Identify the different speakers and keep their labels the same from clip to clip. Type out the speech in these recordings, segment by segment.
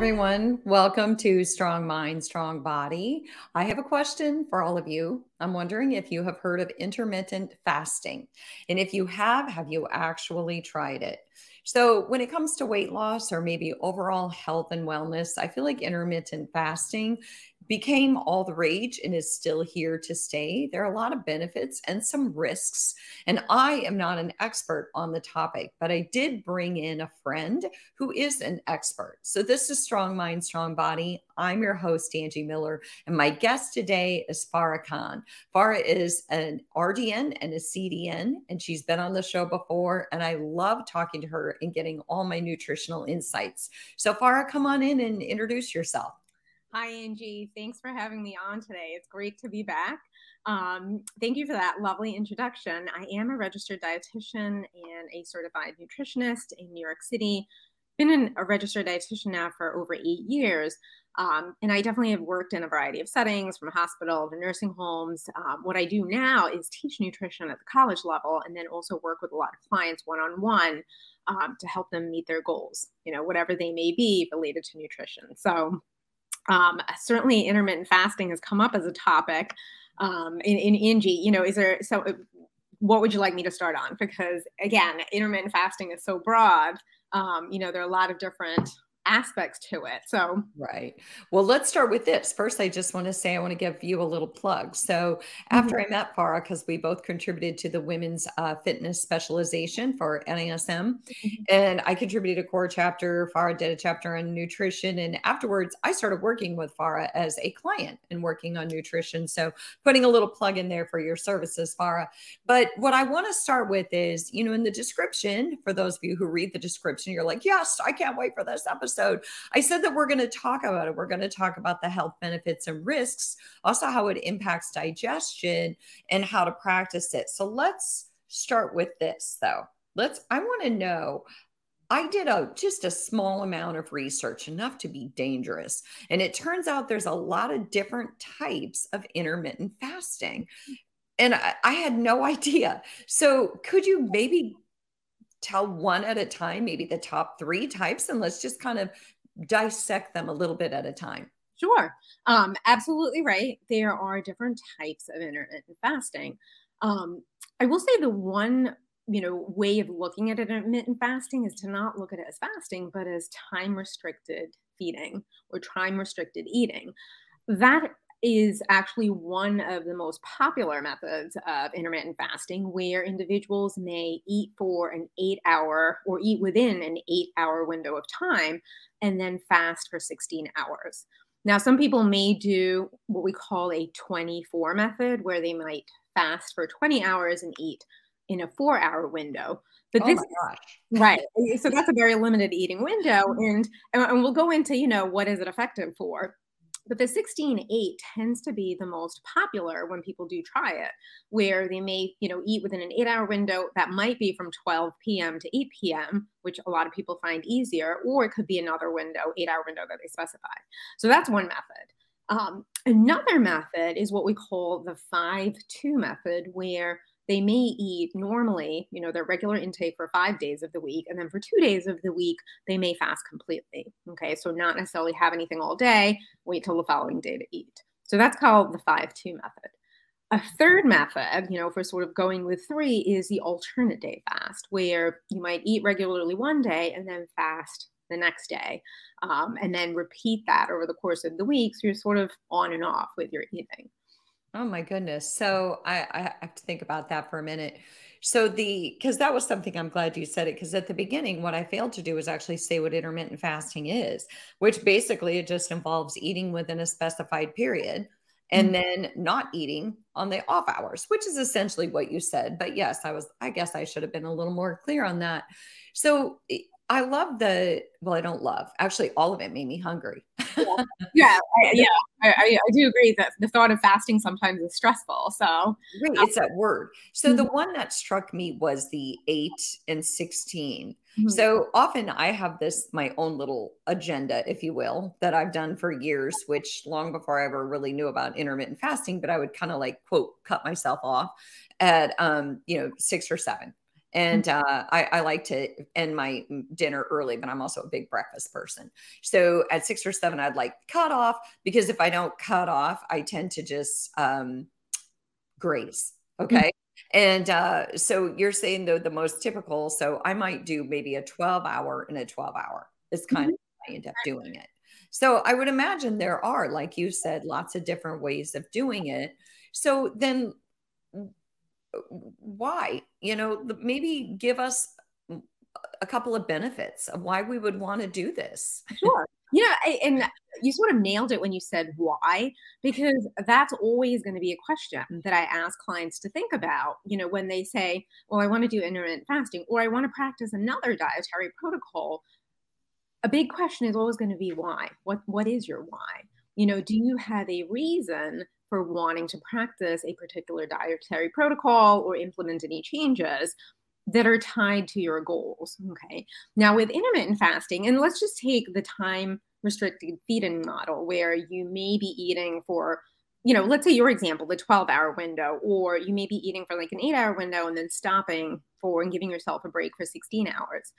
Speaker 1: everyone. Welcome to Strong Mind, Strong Body. I have a question for all of you. I'm wondering if you have heard of intermittent fasting. And if you have, have you actually tried it? So, when it comes to weight loss or maybe overall health and wellness, I feel like intermittent fasting became all the rage and is still here to stay. There are a lot of benefits and some risks. And I am not an expert on the topic, but I did bring in a friend who is an expert. So this is Strong Mind, Strong Body. I'm your host, Angie Miller, and my guest today is Farah Khan. Farah is an RDN and a CDN, and she's been on the show before. And I love talking to her and getting all my nutritional insights. So, Farah, come on in and introduce yourself.
Speaker 2: Hi, Angie. Thanks for having me on today. It's great to be back. Um, thank you for that lovely introduction. I am a registered dietitian and a certified nutritionist in New York City. Been in a registered dietitian now for over eight years. Um, and I definitely have worked in a variety of settings from hospital to nursing homes. Um, what I do now is teach nutrition at the college level and then also work with a lot of clients one on one to help them meet their goals, you know, whatever they may be related to nutrition. So, um, certainly, intermittent fasting has come up as a topic. Um, in, in Angie, you know, is there so? Uh, what would you like me to start on? Because again, intermittent fasting is so broad. Um, you know, there are a lot of different aspects to it. So,
Speaker 1: right. Well, let's start with this. First, I just want to say I want to give you a little plug. So, after mm-hmm. I met Farah, because we both contributed to the women's uh, fitness specialization for NASM, mm-hmm. and I contributed a core chapter. Farah did a chapter on nutrition. And afterwards, I started working with Farah as a client and working on nutrition. So, putting a little plug in there for your services, Farah. But what I want to start with is, you know, in the description, for those of you who read the description, you're like, yes, I can't wait for this episode episode, I said that we're going to talk about it. We're going to talk about the health benefits and risks, also how it impacts digestion and how to practice it. So let's start with this though. Let's, I want to know I did a just a small amount of research, enough to be dangerous. And it turns out there's a lot of different types of intermittent fasting. And I, I, had no idea. So could you maybe tell one at a time, maybe the top three types, and let's just kind of dissect them a little bit at a time.
Speaker 2: Sure. Um, absolutely right. There are different types of intermittent fasting. Um, I will say the one you know way of looking at intermittent fasting is to not look at it as fasting but as time restricted feeding or time restricted eating that is actually one of the most popular methods of intermittent fasting where individuals may eat for an eight hour or eat within an eight hour window of time and then fast for 16 hours. Now, some people may do what we call a 24 method where they might fast for 20 hours and eat in a four hour window.
Speaker 1: But oh this,
Speaker 2: right. So that's a very limited eating window. And, and we'll go into, you know, what is it effective for? But the 16 8 tends to be the most popular when people do try it, where they may, you know, eat within an eight hour window that might be from 12 p.m. to 8 p.m., which a lot of people find easier, or it could be another window, eight hour window that they specify. So that's one method. Um, another method is what we call the 5 2 method, where they may eat normally, you know, their regular intake for five days of the week. And then for two days of the week, they may fast completely. Okay. So not necessarily have anything all day, wait till the following day to eat. So that's called the 5 2 method. A third method, you know, for sort of going with three is the alternate day fast, where you might eat regularly one day and then fast the next day, um, and then repeat that over the course of the week. So you're sort of on and off with your eating.
Speaker 1: Oh my goodness. So I, I have to think about that for a minute. So the because that was something I'm glad you said it because at the beginning what I failed to do was actually say what intermittent fasting is, which basically it just involves eating within a specified period and mm-hmm. then not eating on the off hours, which is essentially what you said. But yes, I was I guess I should have been a little more clear on that. So I love the well, I don't love actually all of it made me hungry.
Speaker 2: yeah, yeah, I, yeah. I, I, do agree that the thought of fasting sometimes is stressful. So
Speaker 1: right, it's that word. So mm-hmm. the one that struck me was the eight and 16 mm-hmm. So often I have this my own little agenda, if you will, that I've done for years, which long before I ever really knew about intermittent fasting, but I would kind of like quote cut myself off at um, you know, six or seven And mm. uh, I, I, like to end my dinner early, but I'm also a big breakfast person. So at six or seven, I'd like cut off because if I don't cut off, I tend to just um, graze. Mm. Okay. And uh, so you're saying though the most typical. So I might do maybe a 12 hour and a 12 hour. Is kind mm-hmm. of I end up doing it. So I would imagine there are, like you said, lots of different ways of doing it. So then why? You know, maybe give us a couple of benefits of why we would want to do this.
Speaker 2: Sure. Yeah, and you sort of nailed it when you said why, because that's always going to be a question that I ask clients to think about. You know, when they say, "Well, I want to do intermittent fasting," or "I want to practice another dietary protocol," a big question is always going to be why. What What is your why? You know, do you have a reason for wanting to practice a particular dietary protocol or implement any changes? that are tied to your goals. Okay. Now, with intermittent fasting, and let's just take the time restricted feeding model where you may be eating for, you know, let's say your example, the 12 hour window, or you may be eating for like an eight hour window and then stopping for and giving yourself a break for 16 hours.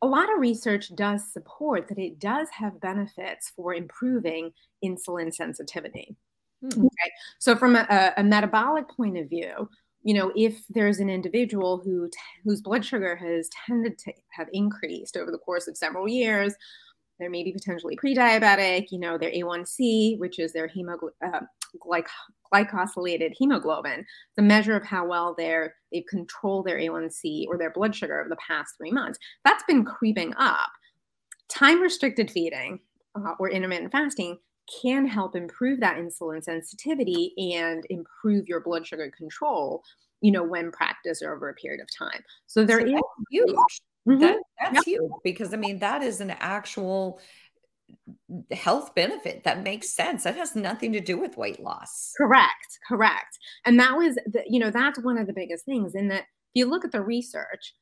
Speaker 2: A lot of research does support that it does have benefits for improving insulin sensitivity. Mm-hmm. Okay. So, from a, a metabolic point of view, you know, if there's an individual who whose blood sugar has tended to have increased over the course of several years, they may be potentially pre-diabetic. You know, their A1C, which is their hemoglobin. Uh, glyc- glycosylated hemoglobin, the measure of how well they're they've controlled their A1C or their blood sugar over the past three months. That's been creeping up. Time restricted feeding uh, or intermittent fasting can help improve that insulin sensitivity and improve your blood sugar control you know when practice over a period of time. So there so is
Speaker 1: huge. mm-hmm. that, that's huge because i mean that is an actual health benefit that makes sense. That has nothing to do with weight loss.
Speaker 2: Correct. Correct. And that was the, you know that's one of the biggest things in that if you look at the research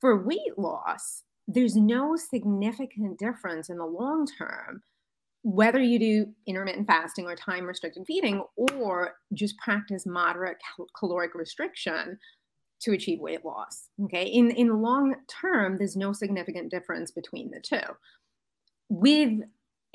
Speaker 2: for weight loss there's no significant difference in the long term whether you do intermittent fasting or time restricted feeding or just practice moderate cal- caloric restriction to achieve weight loss okay? In in long term there's no significant difference between the two. With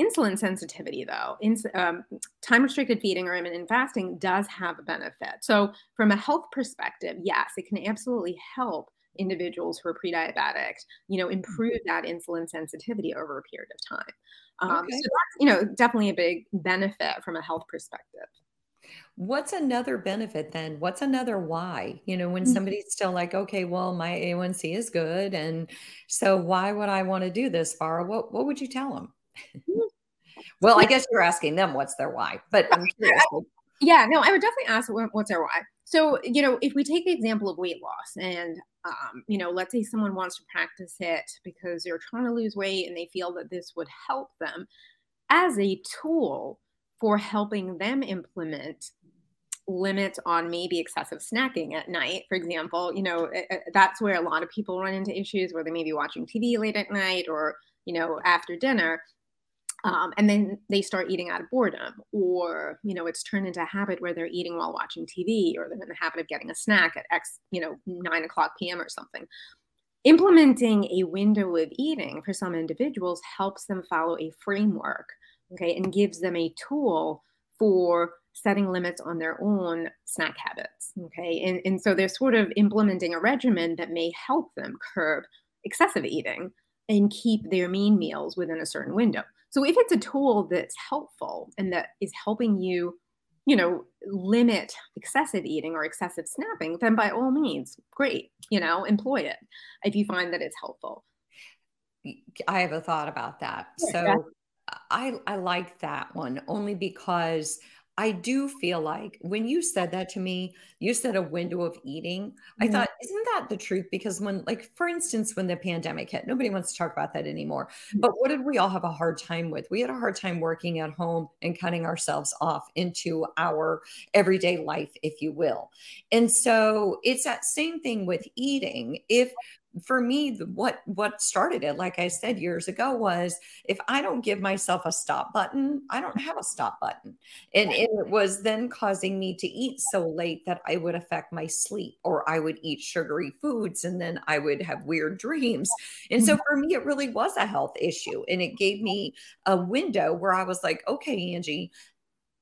Speaker 2: insulin sensitivity though ins- um, time restricted feeding or intermittent fasting does have a benefit. So from a health perspective yes it can absolutely help individuals who are pre-diabetic you know improve that insulin sensitivity over a period of time um, okay. So that's, you know, definitely a big benefit from a health perspective.
Speaker 1: What's another benefit then? What's another why? You know, when mm-hmm. somebody's still like, okay, well, my A1C is good. And so why would I want to do this, Farah? What, what would you tell them? Mm-hmm. well, I guess you're asking them what's their why, but I'm curious.
Speaker 2: Yeah, no, I would definitely ask what's their why. So, you know, if we take the example of weight loss and, um, you know, let's say someone wants to practice it because they're trying to lose weight and they feel that this would help them as a tool for helping them implement limits on maybe excessive snacking at night for example you know that's where a lot of people run into issues where they may be watching tv late at night or you know after dinner um, and then they start eating out of boredom or you know it's turned into a habit where they're eating while watching tv or they're in the habit of getting a snack at x you know 9 o'clock pm or something. Implementing a window of eating for some individuals helps them follow a framework okay and gives them a tool for setting limits on their own snack habits okay? And, and so they're sort of implementing a regimen that may help them curb excessive eating and keep their main meals within a certain window so if it's a tool that's helpful and that is helping you, you know, limit excessive eating or excessive snapping, then by all means, great, you know, employ it if you find that it's helpful.
Speaker 1: I have a thought about that. So I I like that one only because I do feel like when you said that to me, you said a window of eating. I mm-hmm. thought, isn't that the truth? Because when, like, for instance, when the pandemic hit, nobody wants to talk about that anymore. Mm-hmm. But what did we all have a hard time with? We had a hard time working at home and cutting ourselves off into our everyday life, if you will. And so it's that same thing with eating. If for me what what started it like i said years ago was if i don't give myself a stop button i don't have a stop button. And, it was then causing me to eat so late that i would affect my sleep or i would eat sugary foods and then i would have weird dreams. And so mm-hmm. for me it really was a health issue and it gave me a window where i was like okay angie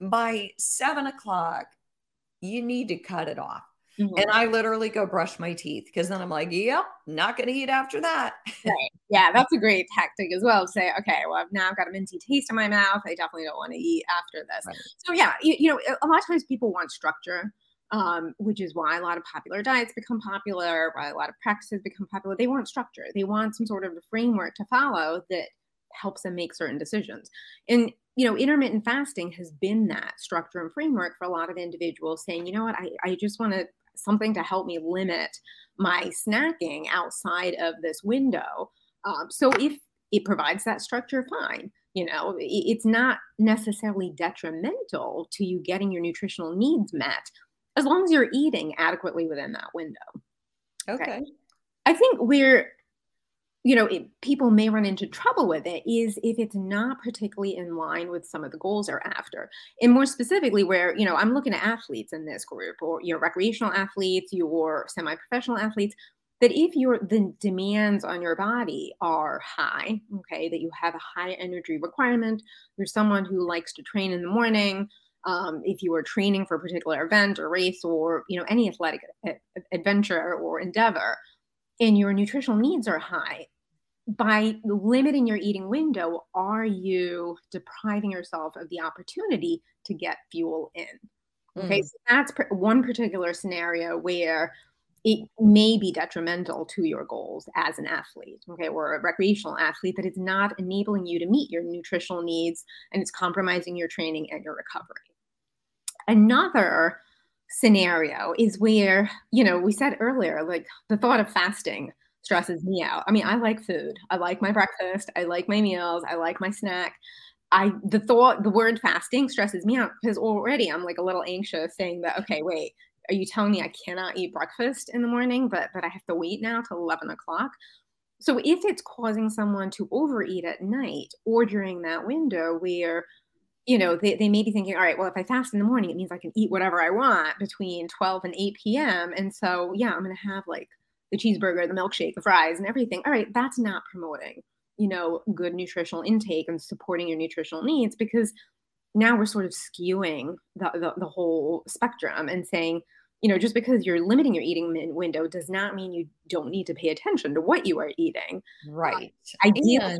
Speaker 1: by seven o'clock you need to cut it off Mm-hmm. And I literally go brush my teeth because then I'm like, yep, not going to eat after that.
Speaker 2: right. Yeah, that's a great tactic as well to say, okay, well, now I've got a minty taste in my mouth. I definitely don't want to eat after this. Right. So, yeah, you, you, know, a lot of times people want structure. Um, which is why a lot of popular diets become popular, why a lot of practices become popular. They want structure. They want some sort of a framework to follow that helps them make certain decisions. And you know, intermittent fasting has been that structure and framework for a lot of individuals saying, you know what, I, I just want to something to help me limit my snacking outside of this window. Um, so if it provides that structure, fine. You know, it's not necessarily detrimental to you getting your nutritional needs met as long as you're eating adequately within that window.
Speaker 1: Okay. okay.
Speaker 2: I think we're you know, it, people may run into trouble with it is if it's not particularly in line with some of the goals they're after. And more specifically, where, you know, I'm looking at athletes in this group or your recreational athletes, your semi professional athletes, that if your the demands on your body are high, okay, that you have a high energy requirement, you're someone who likes to train in the morning, um, if you are training for a particular event or race or you know any athletic adventure or endeavor and your nutritional needs are high, by limiting your eating window, are you depriving yourself of the opportunity to get fuel in? Okay, mm. so that's one particular scenario where it may be detrimental to your goals as an athlete, okay, or a recreational athlete that is not enabling you to meet your nutritional needs and it's compromising your training and your recovery. Another scenario is where, you know, we said earlier, like the thought of fasting stresses me out. I mean, I like food. I like my breakfast. I like my meals. I like my snack. I the thought the word fasting stresses me out because already I'm like a little anxious saying that okay wait are you telling me I cannot eat breakfast in the morning but but I have to wait now till 11 o'clock so if it's causing someone to overeat at night or during that window where you know, they, they may be thinking, all right, well, if I fast in the morning, it means I can eat whatever I want between 12 and 8 p.m. And so, yeah, I'm to have like the cheeseburger, the milkshake, the fries, and everything. All right, that's not promoting, you know, good nutritional intake and supporting your nutritional needs because now we're sort of skewing the, the, the whole spectrum and saying, you know, just because you're limiting your eating window does not mean you don't need to pay attention to what you are eating.
Speaker 1: Right. Uh, ideally,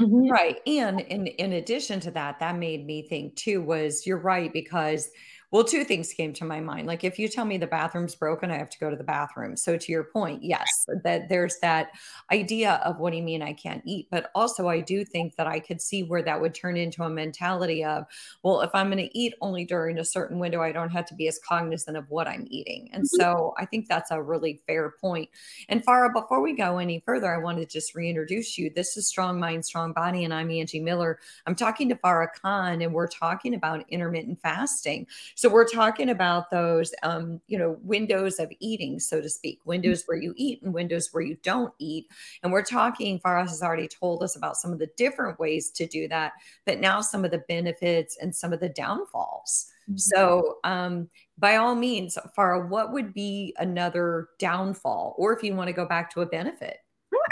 Speaker 1: Mm-hmm. Right. And in in addition to that, that made me think too was you're right because well, two things came to my mind. Like if you tell me the bathroom's broken, I have to go to the bathroom. So to your point, yes, that there's that idea of what do you mean I can't eat? But also I do think that I could see where that would turn into a mentality of, well, if I'm going to eat only during a certain window, I don't have to be as cognizant of what I'm eating. And mm-hmm. so I think that's a really fair point. And Farah, before we go any further, I want to just reintroduce you. This is Strong Mind, Strong Body, and I'm Angie Miller. I'm talking to Farah Khan, and we're talking about intermittent fasting. So we're talking about those, um, you know, windows of eating, so to speak, windows where you eat and windows where you don't eat. And we're talking, Farah's has already told us about some of the different ways to do that, but now some of the benefits and some of the downfalls. Mm-hmm. So, um, by all means, Farah, what would be another downfall, or if you want to go back to a benefit?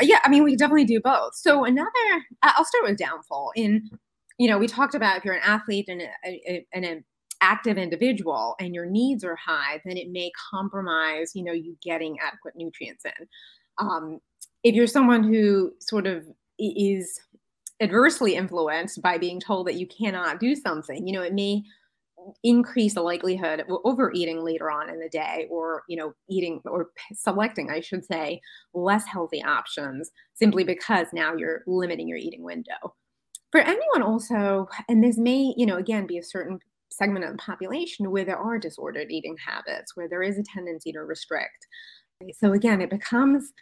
Speaker 2: Yeah, I mean, we definitely do both. So, another, I'll start with downfall. In, you know, we talked about if you're an athlete and a, and a active individual and your needs are high, then it may compromise, you know, you getting adequate nutrients in. Um, if you're someone who sort of is adversely influenced by being told that you cannot do something, you know, it may increase the likelihood of overeating later on in the day or you know eating or selecting i should say less healthy options simply because now you're limiting your eating window for anyone also and this may you know again be a certain segment of the population where there are disordered eating habits, where there is a tendency to restrict. So again, it becomes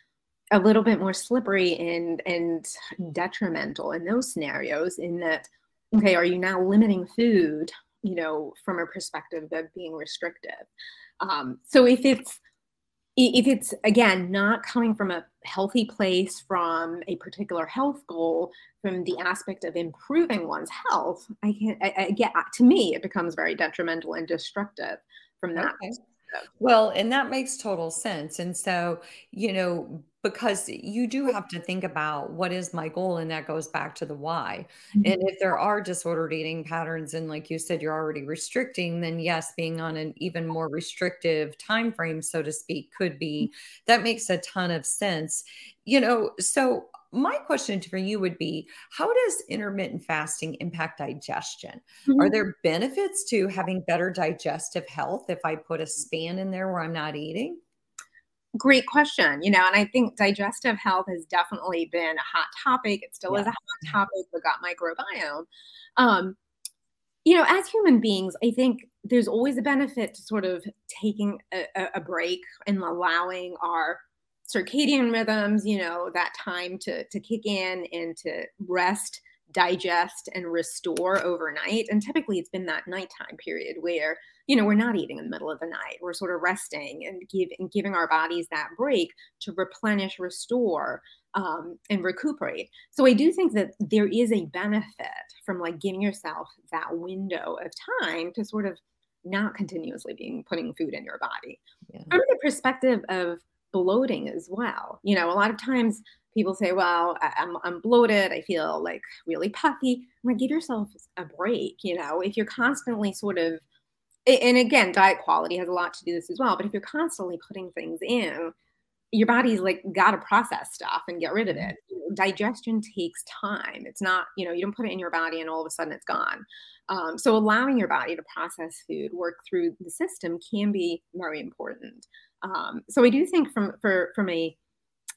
Speaker 2: a little bit more slippery and and detrimental in those scenarios in that okay are you now limiting food you know from a perspective of being restrictive um, so if it's if it's again not coming from a healthy place from a particular health goal from the aspect of improving one's health i can I, I get to me it becomes very detrimental and destructive from that okay.
Speaker 1: well and that makes total sense and so you know because you do have to think about what is my goal and that goes back to the why. Mm-hmm. and if there are disordered eating patterns and like you said you're already restricting then yes being on an even more restrictive time frame so to speak could be that makes a ton of sense. You know so my question for you would be how does intermittent fasting impact digestion? Mm-hmm. are there benefits to having better digestive health if i put a span in there where i'm not eating
Speaker 2: great question you know and i think digestive health has definitely been a hot topic. It still yeah. is a hot topic the gut microbiome. Um, you know as human beings i think there's always a benefit to sort of taking a, a break and allowing our circadian rhythms you know that time to to kick in and to rest digest and restore overnight. And typically it's been that nighttime period where you know we're not eating in the middle of the night we're sort of resting and, give, and giving our bodies that break to replenish restore um, and recuperate so i do think that there is a benefit from like giving yourself that window of time to sort of not continuously being putting food in your body yeah. from the perspective of bloating as well you know a lot of times people say, well, I, am I'm, I'm bloated. I feel like really puffy. I'm like, give yourself a break. You know, if you're constantly sort of, and again, diet quality has a lot to do this as well. But if you're constantly putting things in, your body's like got to process stuff and get rid of it. Mm-hmm. Digestion takes time. It's not, you know, you don't put it in your body and all of a sudden it's gone. Um, so allowing your body to process food, work through the system can be very important. Um, so I do think from for from a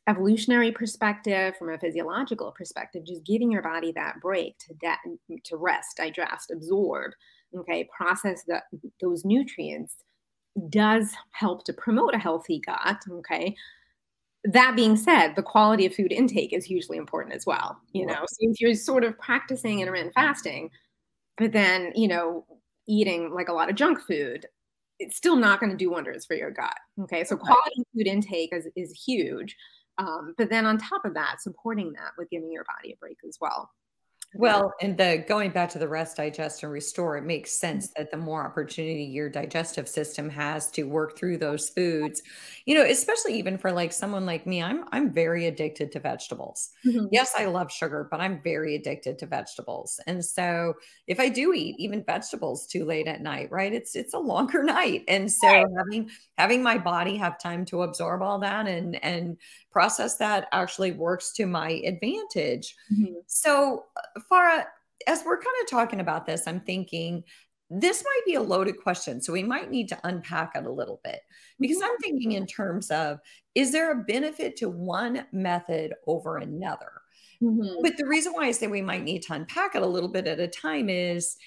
Speaker 2: evolutionary perspective, from a physiological perspective, just giving your body that break to de- to rest, digest, absorb, okay, process the, those nutrients does help to promote a healthy gut, okay. That being said, the quality of food intake is hugely important as well. You know, so if you're sort of practicing intermittent fasting, but then you know eating like a lot of junk food, it's still not going to do wonders for your gut. Okay, so quality food intake is, is huge. Um, but then on top of that, supporting that with giving your body a break as well.
Speaker 1: Well, and the going back to the rest, digest, and restore, it makes sense that the more opportunity your digestive system has to work through those foods, you know, especially even for like someone like me, I'm I'm very addicted to vegetables. Mm-hmm. Yes, I love sugar, but I'm very addicted to vegetables. And so if I do eat even vegetables too late at night, right? It's it's a longer night. And so right. having having my body have time to absorb all that and and process that actually works to my advantage. Mm-hmm. So, uh, Farah, as we're kind of talking about this, I'm thinking this might be a loaded question. So we might need to unpack it a little bit because I'm thinking in terms of is there a benefit to one method over another? Mm-hmm. But the reason why I say we might need to unpack it a little bit at a time is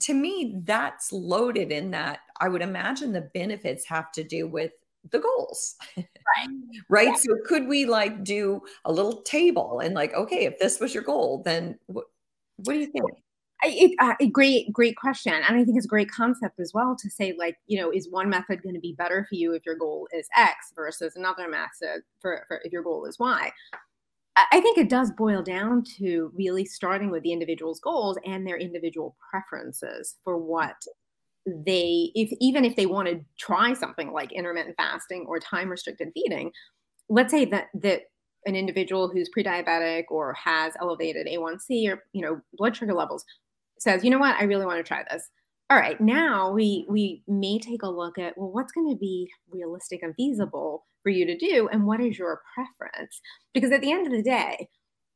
Speaker 1: to me, that's loaded in that I would imagine the benefits have to do with the goals. Right. right. Yeah. So could we like do a little table and like, okay, if this was your goal, then what, what do you think?
Speaker 2: It, uh, a great, great question. And I think it's a great concept as well to say, like, you know, is one method going to be better for you if your goal is X versus another method for, for if your goal is Y? I think it does boil down to really starting with the individual's goals and their individual preferences for what they if even if they want to try something like intermittent fasting or time restricted feeding let's say that that an individual who's pre-diabetic or has elevated a1c or you know blood sugar levels says you know what? I really want to try this. All right now we we may take a look at well what's going to be realistic and feasible for you to do and what is your preference? Because at the end of the day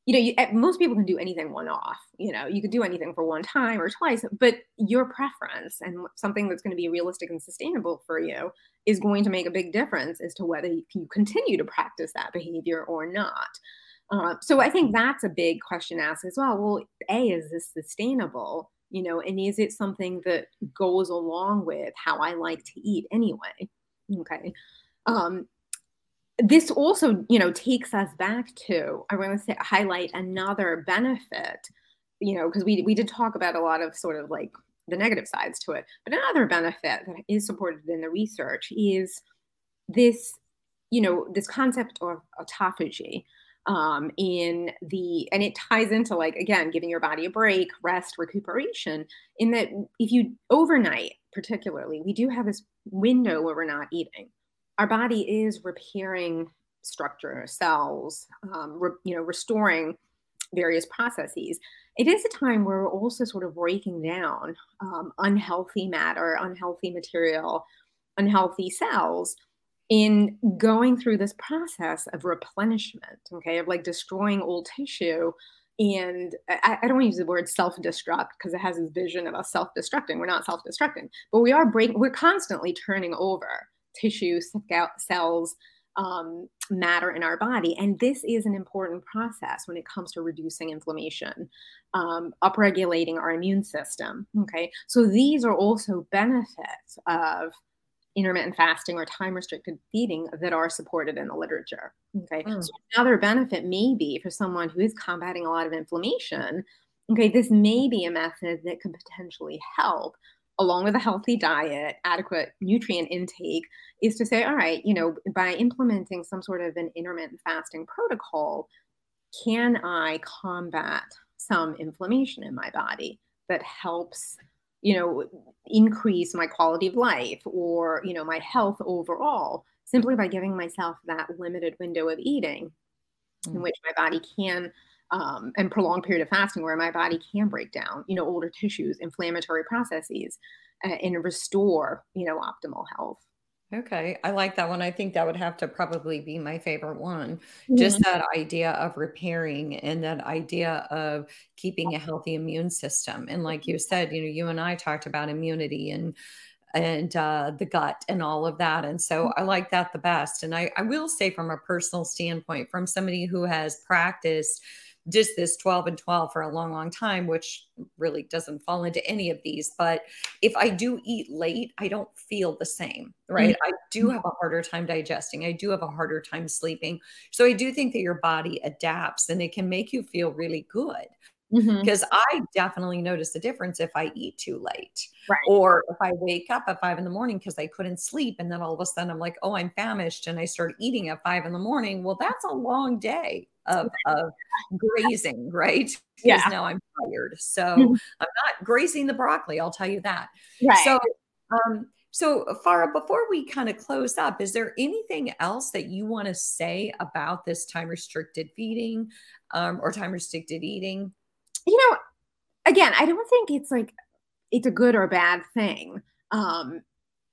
Speaker 2: you know, you, eh, most people can do anything one off. You know, you could do anything for one time or twice, but your preference and something that's going to be realistic and sustainable for you is going to make a big difference as to whether you continue to practice that behavior or not. Uh, so I think that's a big question asked as well. Well, A, is this sustainable? You know, and is it something that goes along with how I like to eat anyway? Okay. Um, this also you know takes us back to i want to say highlight another benefit you know because we, we did talk about a lot of sort of like the negative sides to it but another benefit that is supported in the research is this, you know, this concept of autophagy um, in the and it ties into like again giving your body a break rest recuperation in that if you overnight particularly we do have this window where we're not eating our body is repairing structure cells um, re, you know restoring various processes it is a time where we're also sort of breaking down um, unhealthy matter unhealthy material unhealthy cells in going through this process of replenishment, okay, of like destroying old tissue. And I, I don't want to use the word self-destruct because it has this vision of us self-destructing. We're not self-destructing, but we are breaking, we're constantly turning over tissue, cells, um, matter in our body. And this is an important process when it comes to reducing inflammation, um, upregulating our immune system. Okay. So these are also benefits of intermittent fasting or time restricted feeding that are supported in the literature. Okay. Mm. So another benefit may be for someone who is combating a lot of inflammation. Okay, this may be a method that could potentially help along with a healthy diet, adequate nutrient intake, is to say, all right, you know, by implementing some sort of an intermittent fasting protocol, can I combat some inflammation in my body that helps you know increase my quality of life or you know my health overall simply by giving myself that limited window of eating mm. in which my body can um, and prolonged period of fasting where my body can break down you know older tissues inflammatory processes uh, and restore you know optimal health
Speaker 1: Okay, I like that one. I think that would have to probably be my favorite one. Just that idea of repairing and that idea of keeping a healthy immune system. And like you said, you know, you and I talked about immunity and and uh, the gut and all of that. And so I like that the best. And I, I will say, from a personal standpoint, from somebody who has practiced just this 12 and 12 for a long, long time, which really doesn't fall into any of these. But if I do eat late, I don't feel the same, right? Mm-hmm. I do have a harder time digesting. I do have a harder time sleeping. So I do think that your body adapts and it can make you feel really good. Because mm-hmm. I definitely notice the difference if I eat too late, right. or if I wake up at five in the morning because I couldn't sleep, and then all of a sudden I'm like, "Oh, I'm famished," and I start eating at five in the morning. Well, that's a long day of, of grazing, right? Because yeah. now I'm tired. So mm-hmm. I'm not grazing the broccoli, I'll tell you that. Right. So um, so Farah, before we kind of close up, is there anything else that you want to say about this time restricted feeding um, or time restricted eating?
Speaker 2: You know, again, I don't think it's like it's a good or a bad thing. Um,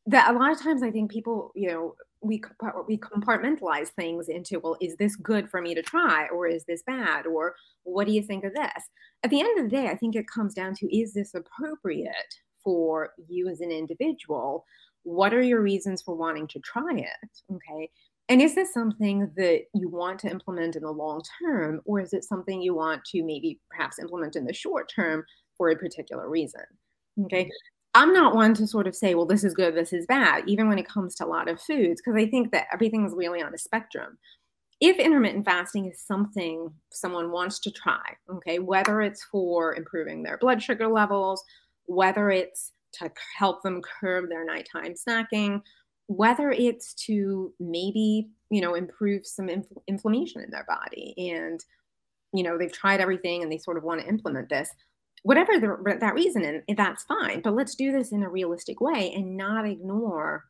Speaker 2: that a lot of times I think people, you know, we we compartmentalize things into well is this good for me to try or is this bad or what do you think of this? At the end of the day i think it comes down to is this appropriate for you as an individual? What are your reasons for wanting to try it? Okay and is this something that you want to implement in the long term or is it something you want to maybe perhaps implement in the short term for a particular reason? Okay. Mm-hmm. I'm not one to sort of say, well, this is good, this is bad, even when it comes to a lot of foods, because I think that everything is really on a spectrum. If intermittent fasting is something someone wants to try, okay, whether it's for improving their blood sugar levels, whether it's to help them curb their nighttime snacking, whether it's to maybe, you know, improve some inf- inflammation in their body and, you know, they've tried everything and they sort of want to implement this whatever the, that reason, and that's fine. But let's do this in a realistic way and not ignore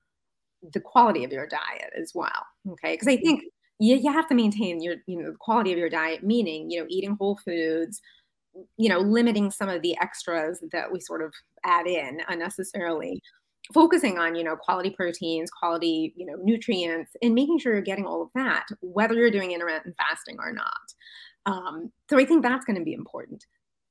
Speaker 2: the quality of your diet as well. Okay, because I think you, you have to maintain your you know the quality of your diet, meaning you know eating whole foods, you know limiting some of the extras that we sort of add in unnecessarily focusing on you know quality proteins quality you know nutrients and making sure you're getting all of that whether you're doing intermittent fasting or not um, so i think that's going to be important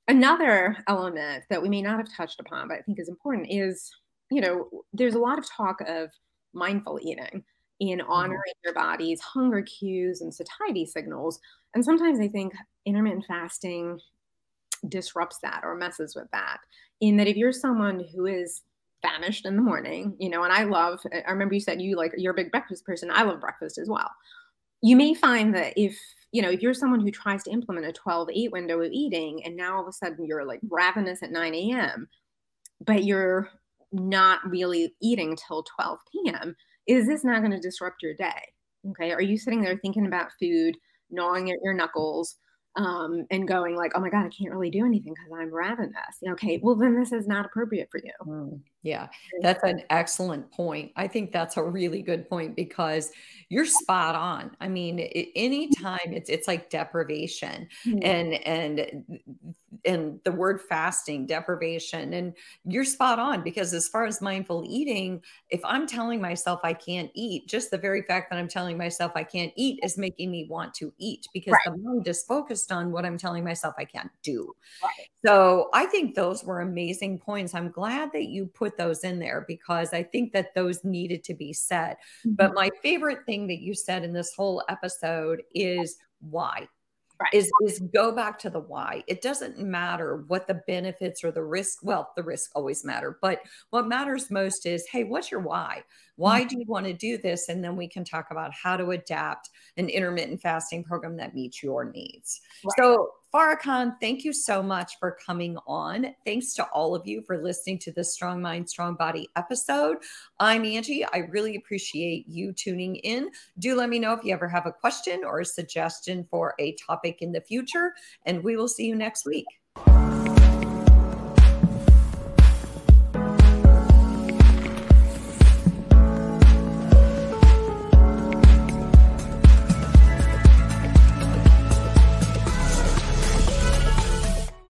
Speaker 2: another element that we may not have touched upon, but I think is important is, you know, there's a lot of talk of mindful eating in mm-hmm. honoring your body's hunger cues and satiety signals. And sometimes I think intermittent fasting disrupts that or messes with that. In that, if you're someone who is famished in the morning, you know, and I love, I remember you said you like, you're a big breakfast person. I love breakfast as well. You may find that if you know, if you're someone who tries to implement a 12 8 window of eating and now all of a sudden you're like ravenous at 9 a.m., but you're not really eating till 12 p.m., is this not going to disrupt your day? Okay. Are you sitting there thinking about food, gnawing at your knuckles, um, and going like, oh my God, I can't really do anything because I'm ravenous. Okay, well, then this is not appropriate for you.
Speaker 1: Mm, yeah, that's an excellent point. I think that's a really good point because you're spot on. I mean, anytime it's it's like deprivation mm-hmm. and and and the word fasting, deprivation, and you're spot on because as far as mindful eating, if I'm telling myself I can't eat, just the very fact that I'm telling myself I can't eat is making me want to eat because right. the mind is focused on what I'm telling myself I can't do. Right. So I think those were amazing points. I'm glad that you put those in there because I think that those needed to be said. Mm-hmm. But my favorite thing that you said in this whole episode is why right. is is go back to the why. It doesn't matter what the benefits or the risk. Well, the risk always matter, but what matters most is, hey, what's your why? Why mm-hmm. do you want to do this? And then we can talk about how to adapt an intermittent fasting program that meets your needs. Right. So Farah Khan, thank you so much for coming on. Thanks to all of you for listening to this Strong Mind, Strong Body episode. I'm Angie. I really appreciate you tuning in. Do let me know if you ever have a question or a suggestion for a topic in the future, and we will see you next week.